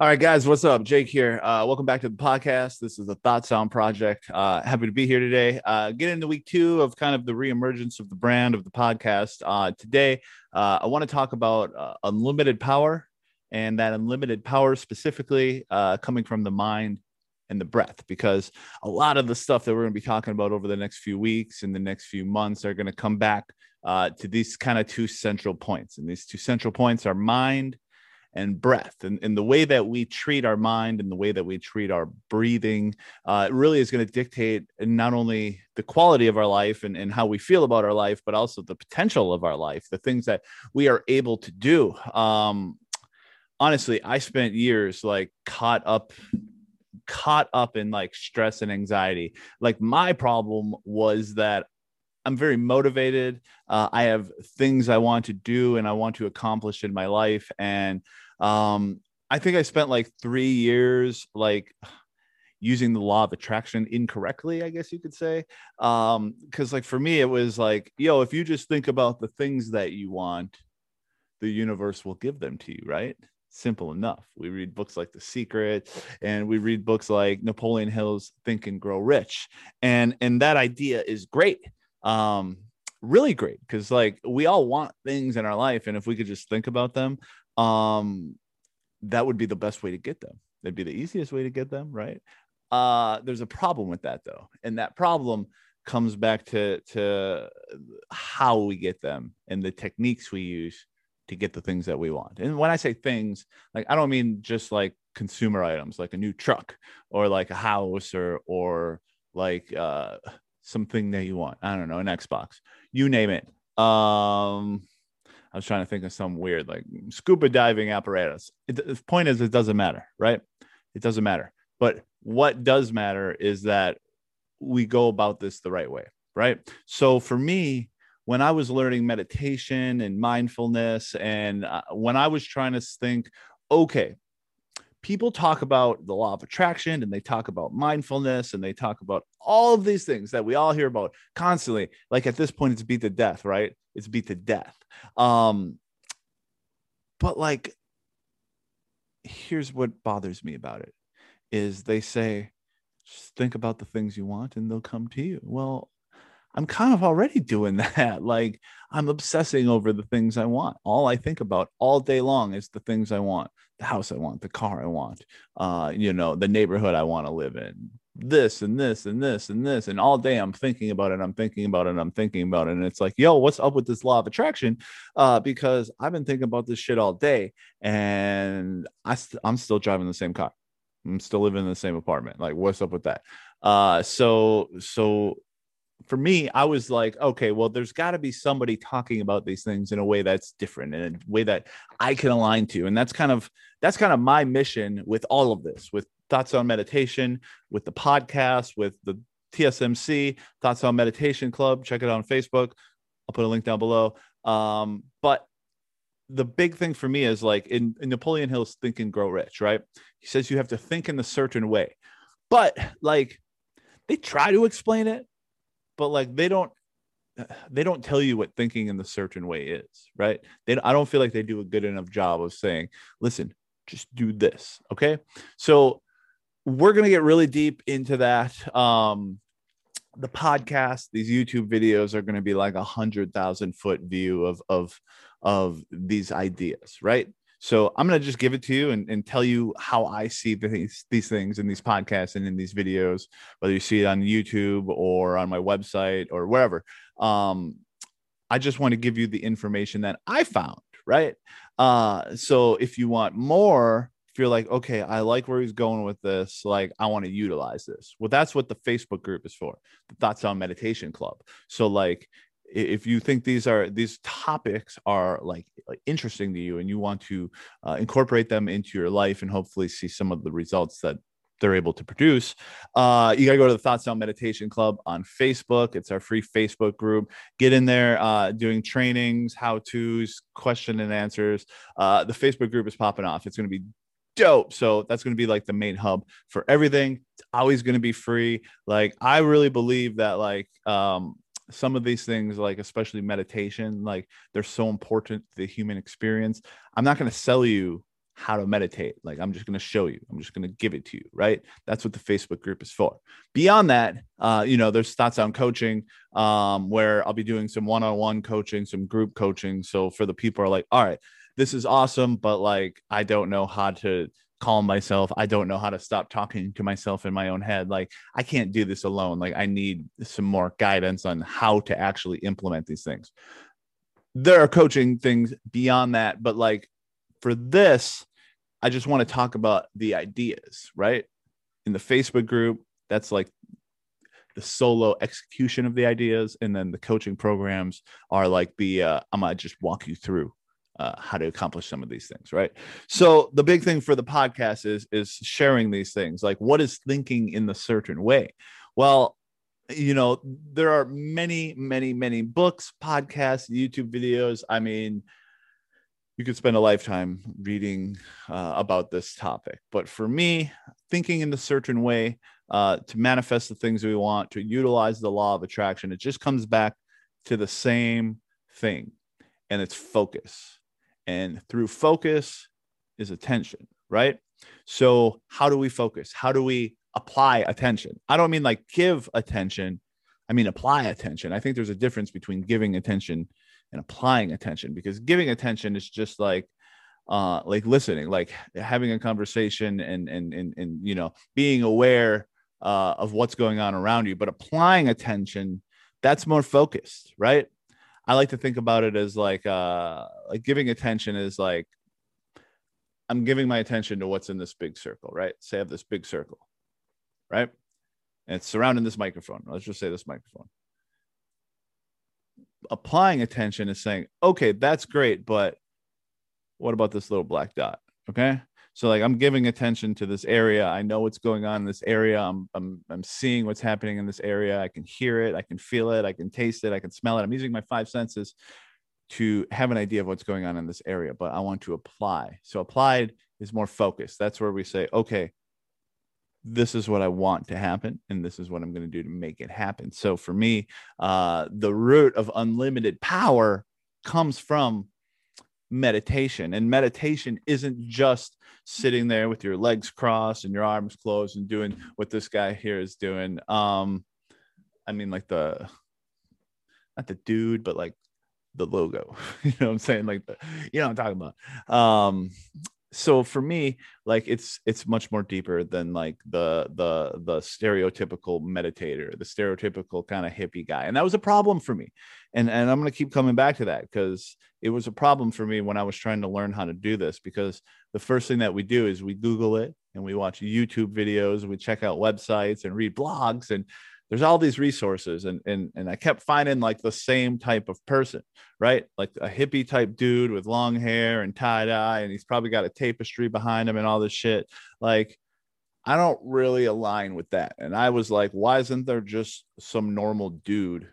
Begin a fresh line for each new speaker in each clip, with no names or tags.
All right, guys, what's up? Jake here. Uh, welcome back to the podcast. This is the Thoughts on Project. Uh, happy to be here today. Uh, get into week two of kind of the reemergence of the brand of the podcast. Uh, today, uh, I want to talk about uh, unlimited power and that unlimited power specifically coming from the mind and the breath, because a lot of the stuff that we're going to be talking about over the next few weeks and the next few months are going to come back to these kind of two central points. And these two central points are mind and breath and, and the way that we treat our mind and the way that we treat our breathing uh, really is going to dictate not only the quality of our life and, and how we feel about our life but also the potential of our life the things that we are able to do um, honestly i spent years like caught up caught up in like stress and anxiety like my problem was that I'm very motivated. Uh, I have things I want to do and I want to accomplish in my life. And um, I think I spent like three years like using the law of attraction incorrectly, I guess you could say. Um, because like for me, it was like, yo, if you just think about the things that you want, the universe will give them to you, right? Simple enough. We read books like The Secret and we read books like Napoleon Hill's Think and Grow Rich. And and that idea is great. Um, really great because like we all want things in our life and if we could just think about them um that would be the best way to get them. That'd be the easiest way to get them right? Uh there's a problem with that though. And that problem comes back to to how we get them and the techniques we use to get the things that we want. And when i say things like i don't mean just like consumer items like a new truck or like a house or or like uh something that you want. I don't know an xbox you name it. Um I was trying to think of some weird like scuba diving apparatus. It, the point is, it doesn't matter, right? It doesn't matter. But what does matter is that we go about this the right way, right? So for me, when I was learning meditation and mindfulness, and uh, when I was trying to think, okay, people talk about the law of attraction and they talk about mindfulness and they talk about all of these things that we all hear about constantly. Like at this point, it's beat to death, right? It's beat to death. Um, but like, here's what bothers me about it is they say, just think about the things you want and they'll come to you. Well, I'm kind of already doing that. Like I'm obsessing over the things I want. All I think about all day long is the things I want, the house I want, the car I want, uh, you know, the neighborhood I want to live in, this and this and this and this. And all day I'm thinking about it. I'm thinking about it. I'm thinking about it. And it's like, yo, what's up with this law of attraction? Uh, because I've been thinking about this shit all day and I st- I'm still driving the same car. I'm still living in the same apartment. Like, what's up with that? Uh, so, so for me, I was like, okay, well, there's got to be somebody talking about these things in a way that's different, in a way that I can align to, and that's kind of that's kind of my mission with all of this, with Thoughts on Meditation, with the podcast, with the TSMC Thoughts on Meditation Club. Check it out on Facebook. I'll put a link down below. Um, but the big thing for me is like in, in Napoleon Hill's Think and Grow Rich, right? He says you have to think in a certain way, but like they try to explain it but like they don't they don't tell you what thinking in the certain way is right? They i don't feel like they do a good enough job of saying listen just do this okay? So we're to get really deep into that. Um the podcast these youtube videos are to be like a hundred thousand foot view of of of these ideas right so I'm going to just give it to you and, and tell you how I see these, these things in these podcasts and in these videos, whether you see it on YouTube or on my website or wherever. Um, I just want to give you the information that I found, right? Uh, so if you want more, if you're like, okay, I like where he's going with this, like I want to utilize this. Well, that's what the Facebook group is for, the Thoughts on Meditation Club. So, like, if you think these are these topics are like, interesting to you and you want to uh, incorporate them into your life and hopefully see some of the results that they're able to produce uh, you got to go to the thoughts on meditation club on facebook it's our free facebook group get in there uh, doing trainings how to's question and answers uh, the facebook group is popping off it's going to be dope. So that's going to be like the main hub for everything. It's always going to be free. Like I really believe that like um some of these things like especially meditation like they're so important to the human experience i'm not going to sell you how to meditate. Like I'm just going to show you. I'm just going to give it to you, right? That's what the Facebook group is for. Beyond that, uh, you know, there's thoughts on coaching, um, where I'll be doing some one-on-one coaching, some group coaching. So for the people are like, all right, this is awesome, but like I don't know how to calm myself. I don't know how to stop talking to myself in my own head. Like I can't do this alone. Like I need some more guidance on how to actually implement these things. There are coaching things beyond that, but like for this, I just want to talk about the ideas, right? In the Facebook group, that's like the solo execution of the ideas and then the coaching programs are like the uh, i'm gonna just walk you through uh, how to accomplish some of these things right? So the big thing for the podcast is is sharing these things like what is thinking in the certain way? Well you know there are many many many books podcasts youtube videos. I mean you could spend a lifetime reading uh, about this topic. But for me thinking in a certain way uh, to manifest the things we want to utilize the law of attraction it just comes back to the same thing and it's focus and through focus is attention, right? So, how do we focus? How do we apply attention? I don't mean like give attention, I mean apply attention. I think there's a difference between giving attention and applying attention because giving attention is just like uh like listening like having a conversation and and and, and you know being aware uh of what's going on around you but applying attention that's more focused right I like to think about it as like uh like giving attention is like I'm giving my attention to what's in this big circle, right? Say I have this big circle, right? And it's surrounding this microphone. Let's just say this microphone. Applying attention is saying, okay, that's great, but what about this little black dot? Okay. So like I'm giving attention to this area. I know what's going on in this area. I'm I'm I'm seeing what's happening in this area. I can hear it, I can feel it, I can taste it, I can smell it. I'm using my five senses to have an idea of what's going on in this area, but I want to apply. So applied is more focused. That's where we say, okay, this is what I want to happen, and this is what I'm going to do to make it happen. So for me, uh, the root of unlimited power comes from meditation. And meditation isn't just sitting there with your legs crossed and your arms closed and doing what this guy here is doing. Um, I mean, like the not the dude, but like the logo. you know what I'm saying? Like the, you know I'm talking about. Um, so for me like it's it's much more deeper than like the the the stereotypical meditator the stereotypical kind of hippie guy and that was a problem for me. And and i'm going to keep coming back to that because it was a problem for me when i was trying to learn how to do this because the first thing that we do is we google it and we watch youtube videos we check out websites and read blogs and there's all these resources and and and I kept finding like the same type of person, right? Like a hippie type dude with long hair and tie dye, and he's probably got a tapestry behind him and all this shit. Like, I don't really align with that. And I was like, why isn't there just some normal dude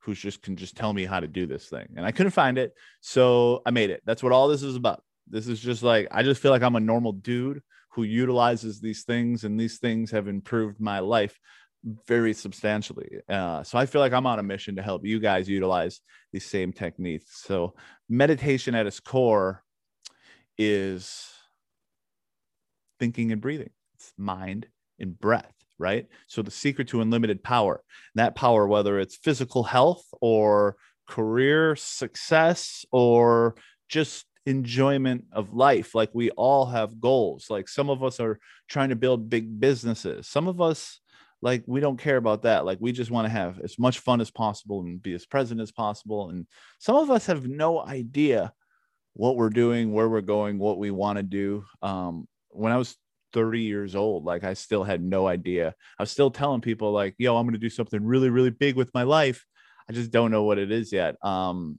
who's just can just tell me how to do this thing? And I couldn't find it, so I made it. That's what all this is about. This is just like I just feel like I'm a normal dude who utilizes these things, and these things have improved my life very substantially. Uh, so I feel like I'm on a mission to help you guys utilize these same techniques. So meditation at its core is thinking and breathing. It's mind and breath, right? So the secret to unlimited power, that power, whether it's physical health or career success or just enjoyment of life like we all have goals like some of us are trying to build big businesses some of us like we don't care about that like we just want to have as much fun as possible and be as present as possible and some of us have no idea what we're doing where we're going what we want to do um, when i was 30 years old like i still had no idea. I was still telling people like yo i'm going to do something really really big with my life. I just don't know what it is yet um,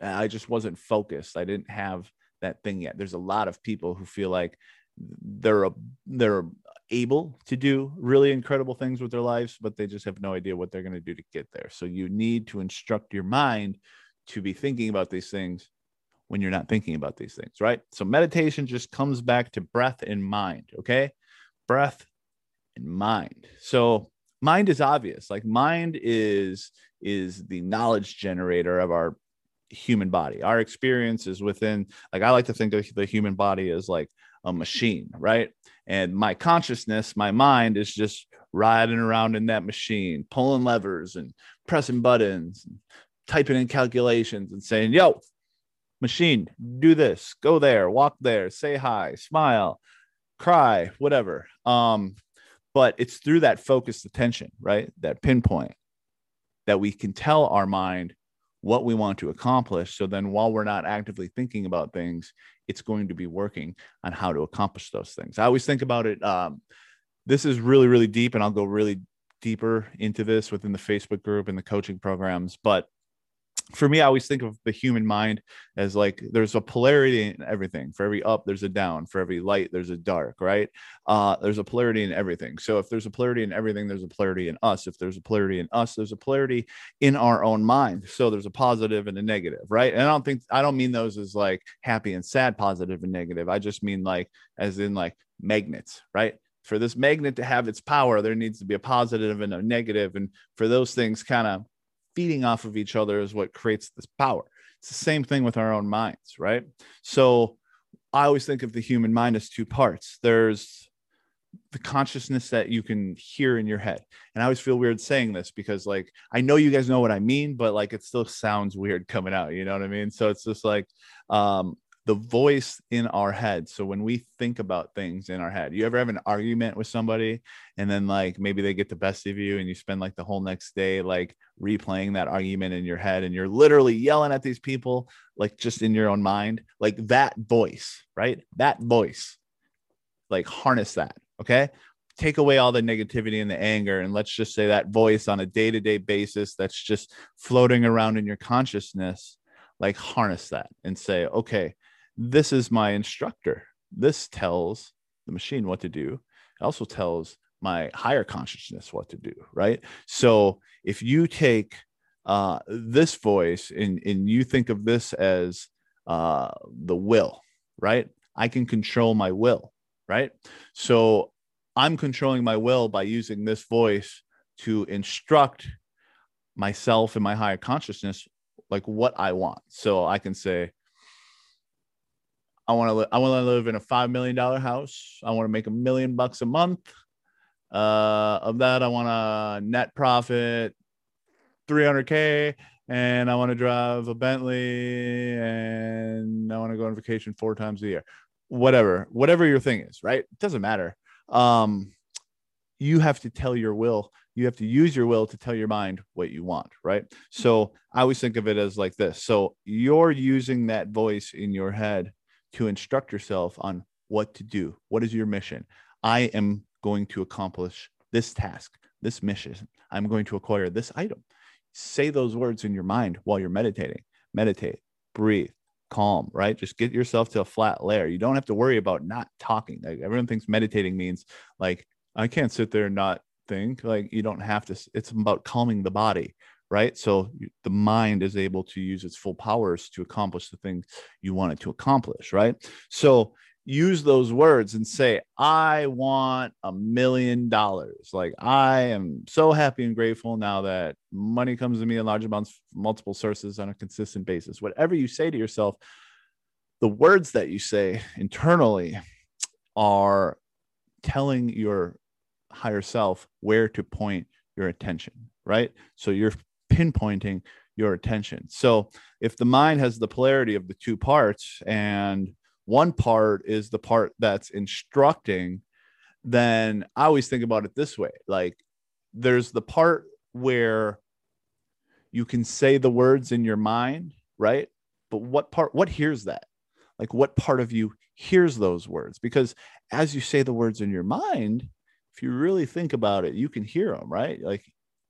i just wasn't focused. I didn't have that thing yet. There's a lot of people who feel like they're a, they're able to do really incredible things with their lives, but they just have no idea what they're going to do to get there. So you need to instruct your mind to be thinking about these things when you're not thinking about these things, right? So meditation just comes back to breath and mind, okay? Breath and mind. So mind is obvious. Like mind is is the knowledge generator of our human body. Our experience is within, like, I like to think of the human body as like a machine, right? And my consciousness, my mind is just riding around in that machine, pulling levers and pressing buttons, and typing in calculations and saying, yo, machine, do this, go there, walk there, say hi, smile, cry, whatever. Um, but it's through that focused attention, right? That pinpoint that we can tell our mind what we want to accomplish. So then while we're not actively thinking about things, it's going to be working on how to accomplish those things. I always think about it. Um, this is really, really deep, and I'll go really deeper into this within the Facebook group and the coaching programs. But for me, I always think of the human mind as like there's a polarity in everything. For every up, there's a down. For every light, there's a dark, right? Uh, there's a polarity in everything. So if there's a polarity in everything, there's a polarity in us. If there's a polarity in us, there's a polarity in our own mind. So there's a positive and a negative, right? And I don't think I don't mean those as like happy and sad, positive and negative. I just mean like as in like magnets, right? For this magnet to have its power, there needs to be a positive and a negative. and for those things kind of feeding off of each other is what creates this power. It's the same thing with our own minds, right? So I always think of the human mind as two parts. There's the consciousness that you can hear in your head. And I always feel weird saying this because like I know you guys know what I mean, but like it still sounds weird coming out, you know what I mean? So it's just like um the voice in our head. So when we think about things in our head, you ever have an argument with somebody and then like maybe they get the best of you and you spend like the whole next day like replaying that argument in your head and you're literally yelling at these people like just in your own mind, like that voice, right? That voice. Like harness that, okay? Take away all the negativity and the anger and let's just say that voice on a day-to-day basis that's just floating around in your consciousness like harness that and say okay this is my instructor. This tells the machine what to do. It also tells my higher consciousness what to do, right? So if you take uh, this voice and, and you think of this as uh, the will, right? I can control my will, right? So I'm controlling my will by using this voice to instruct myself and my higher consciousness like what I want. So I can say, I want to li- I want to live in a five million dollar house. I want to make a million bucks a month. Uh, of that, I want a net profit 300k, and I want to drive a Bentley, and I want to go on vacation four times a year. Whatever, whatever your thing is, right? It doesn't matter. Um, you have to tell your will. You have to use your will to tell your mind what you want, right? So I always think of it as like this. So you're using that voice in your head to instruct yourself on what to do. What is your mission? I am going to accomplish this task, this mission. I'm going to acquire this item. Say those words in your mind while you're meditating. Meditate, breathe, calm, right? Just get yourself to a flat layer. You don't have to worry about not talking. Like everyone thinks meditating means like I can't sit there and not think. Like you don't have to. It's about calming the body, right? So the mind is able to use its full powers to accomplish the thing you want it to accomplish, right? So use those words and say, I want a million dollars. Like, I am so happy and grateful now that money comes to me in large amounts, multiple sources on a consistent basis. Whatever you say to yourself, the words that you say internally are telling your higher self where to point your attention, right? So you're pinpointing your attention. So if the mind has the polarity of the two parts and one part is the part that's instructing, then I always think about it this way like there's the part where you can say the words in your mind, right? But what part, what hears that? Like what part of you hears those words? Because as you say the words in your mind, if you really think about it, you can hear them, right? Like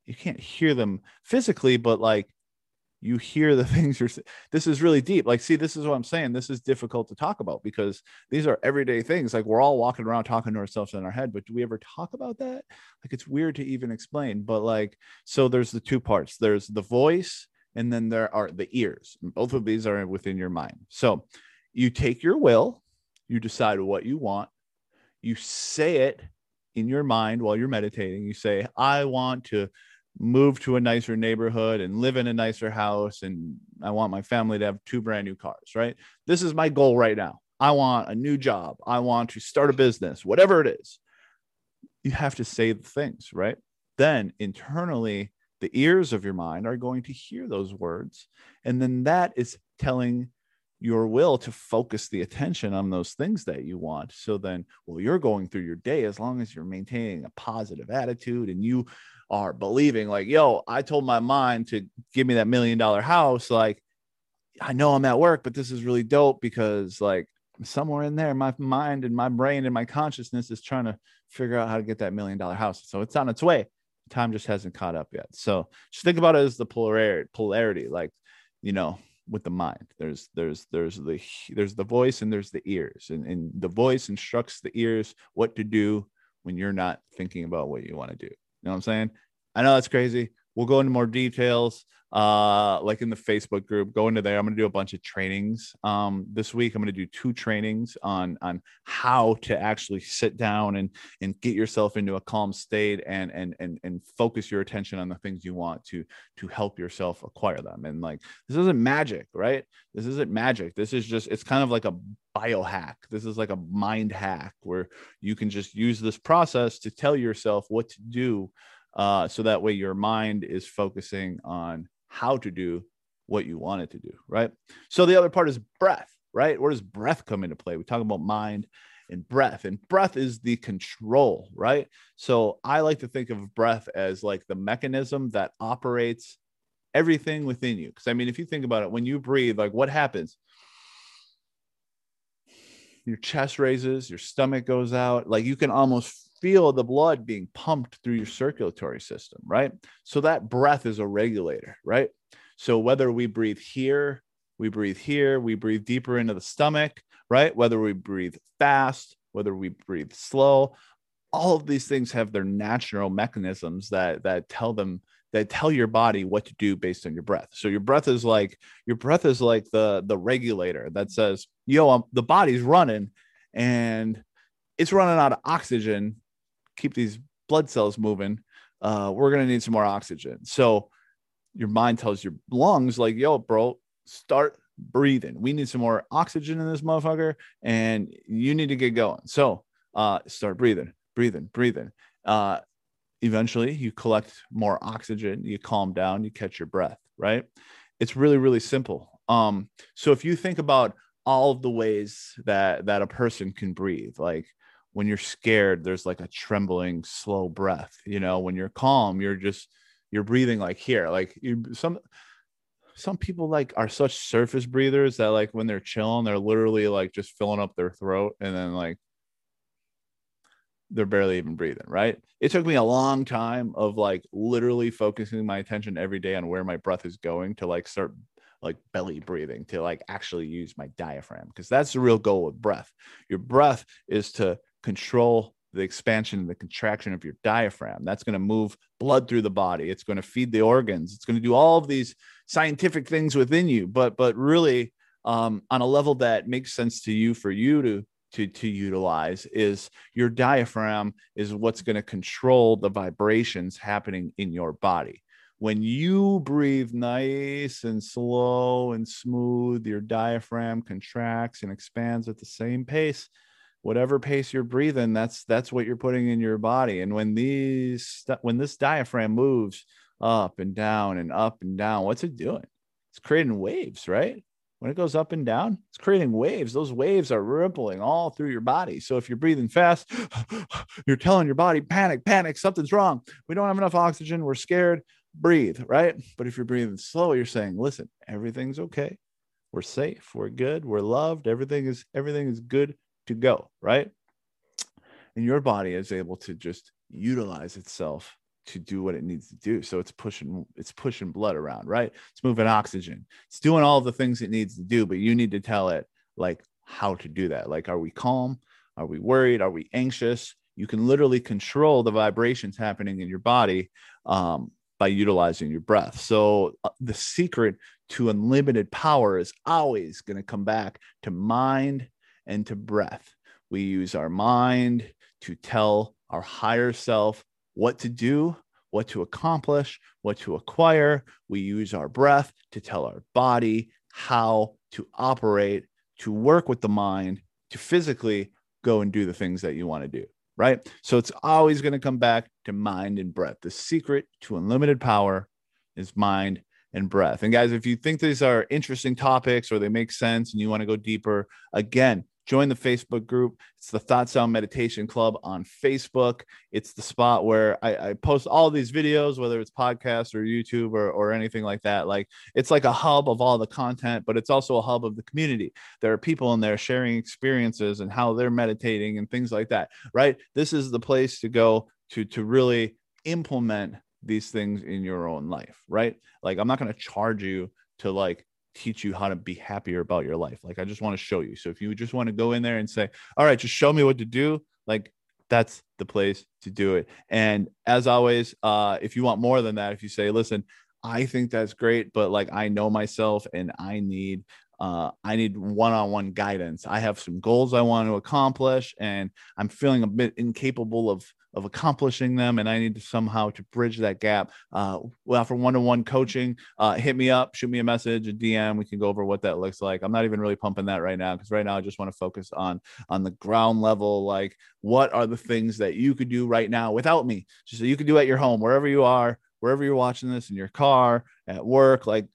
you can't hear them physically, but like you hear the things you're this is really deep. Like see this is what i'm saying. This is difficult to talk about because these are everyday things. Like we're all walking around talking to ourselves in our head but do we ever talk about that? Like it's weird to even explain but like so there's the two parts. There's the voice and then there are the ears. Both of these are within your mind. So you take your will you decide what you want you say it in your mind while you're meditating. You say i want to move to a nicer neighborhood and live in a nicer house and I want my family to have two brand new cars, right? This is my goal right now. I want a new job. I want to start a business, whatever it is. You have to say the things, right? Then internally, the ears of your mind are going to hear those words. And then that is telling your will to focus the attention on those things that you want. So then, well, you're going through your day as long as you're maintaining a positive attitude and you are believing, like, yo, I told my mind to give me that million dollar house. Like, I know I'm at work, but this is really dope because, like, somewhere in there, my mind and my brain and my consciousness is trying to figure out how to get that million dollar house. So it's on its way. Time just hasn't caught up yet. So just think about it as the polarity, polarity, like, you know, with the mind. There's there's there's the there's the voice and there's the ears. And, and the voice instructs the ears what to do when you're not thinking about what you want to do. You know what i'm saying? I know that's crazy we'll go into more details uh like in the facebook group go into there. I'm going to do a bunch of trainings um this week. I'm going to do two trainings on on how to actually sit down and and get yourself into a calm state and and and and focus your attention on the things you want to to help yourself acquire them. And like this isn't magic right? This isn't magic. This is just it's kind of like a biohack. This is like a mind hack where you can just use this process to tell yourself what to do uh, so that way your mind is focusing on how to do what you want it to do, right? So the other part is breath, right? Where does breath come into play? We talk about mind and breath, and breath is the control, right? So I like to think of breath as like the mechanism that operates everything within you. Because I mean, if you think about it, when you breathe, like what happens? Your chest raises, your stomach goes out, like you can almost feel the blood being pumped through your circulatory system, right? So that breath is a regulator, right? So whether we breathe here, we breathe here, we breathe deeper into the stomach, right? Whether we breathe fast, whether we breathe slow, all of these things have their natural mechanisms that that tell them that tell your body what to do based on your breath. So your breath is like your breath is like the the regulator that says, "Yo, I'm, the body's running and it's running out of oxygen keep these blood cells moving, uh, we're gonna need some more oxygen. So your mind tells your lungs, like, yo, bro, start breathing. We need some more oxygen in this motherfucker, and you need to get going. So uh, start breathing, breathing, breathing. Uh, eventually, you collect more oxygen, you calm down, you catch your breath. Right? It's really, really simple. Um, so if you think about all of the ways that that a person can breathe, like when you're scared there's like a trembling slow breath you know? When you're calm you're just you're breathing like here like you some some people like are such surface breathers that like when they're chilling they're literally like just filling up their throat and then like they're barely even breathing right? It took me a long time of like literally focusing my attention every day on where my breath is going to like start like belly breathing to like actually use my diaphragm because that's the real goal with breath. Your breath is to control the expansion and the contraction of your diaphragm. That's going to move blood through the body. It's going to feed the organs. It's going to do all of these scientific things within you, but but really um, on a level that makes sense to you for you to to to utilize is your diaphragm is what's going to control the vibrations happening in your body. When you breathe nice and slow and smooth, your diaphragm contracts and expands at the same pace whatever pace you're breathing that's that's what you're putting in your body. And when these when this diaphragm moves up and down and up and down what's it doing? It's creating waves right? When it goes up and down it's creating waves. Those waves are rippling all through your body. So if you're breathing fast you're telling your body panic panic something's wrong. We don't have enough oxygen. We're scared. Breathe right? But if you're breathing slow you're saying listen everything's okay. We're safe. We're good. We're loved. Everything is everything is good to go, right? And your body is able to just utilize itself to do what it needs to do. So it's pushing it's pushing blood around, right? It's moving oxygen. It's doing all the things it needs to do, but you need to tell it like how to do that. Like are we calm? Are we worried? Are we anxious? You can literally control the vibrations happening in your body um, by utilizing your breath. So uh, the secret to unlimited power is always going to come back to mind and to breath. We use our mind to tell our higher self what to do what to accomplish, what to acquire. We use our breath to tell our body how to operate, to work with the mind, to physically go and do the things that you want to do. Right. So it's always going to come back to mind and breath. The secret to unlimited power is mind and breath. And guys, if you think these are interesting topics or they make sense and you want to go deeper, again, join the Facebook group. It's the Thoughts on Meditation Club on Facebook. It's the spot where I, I, post all these videos, whether it's podcasts or YouTube or, or anything like that. Like it's like a hub of all the content, but it's also a hub of the community. There are people in there sharing experiences and how they're meditating and things like that. Right. This is the place to go to to really implement these things in your own life. Right. Like I'm not going to charge you to like teach you how to be happier about your life. Like I just want to show you. So if you just want to go in there and say, "All right, just show me what to do," like that's the place to do it. And as always, uh if you want more than that, if you say, "Listen, I think that's great, but like I know myself and I need uh, I need one-on-one guidance. I have some goals I want to accomplish, and I'm feeling a bit incapable of of accomplishing them, and I need to somehow to bridge that gap. Uh, well, for one-on-one coaching, uh, hit me up, shoot me a message, a DM. We can go over what that looks like. I'm not even really pumping that right now because right now I just want to focus on on the ground level, like what are the things that you could do right now without me, just so you could do at your home, wherever you are, wherever you're watching this in your car, at work, like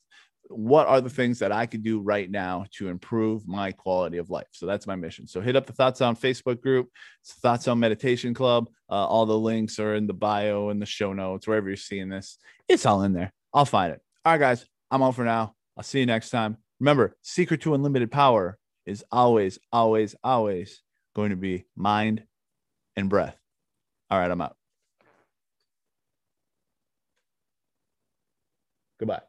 what are the things that I could do right now to improve my quality of life? So that's my mission. So hit up the Thoughts on Facebook group. It's the Thoughts on Meditation Club. Uh, all the links are in the bio and the show notes, wherever you're seeing this. It's all in there. I'll find it. All right, guys, I'm on for now. I'll see you next time. Remember, secret to unlimited power is always, always, always going to be mind and breath. All right, I'm out. Goodbye.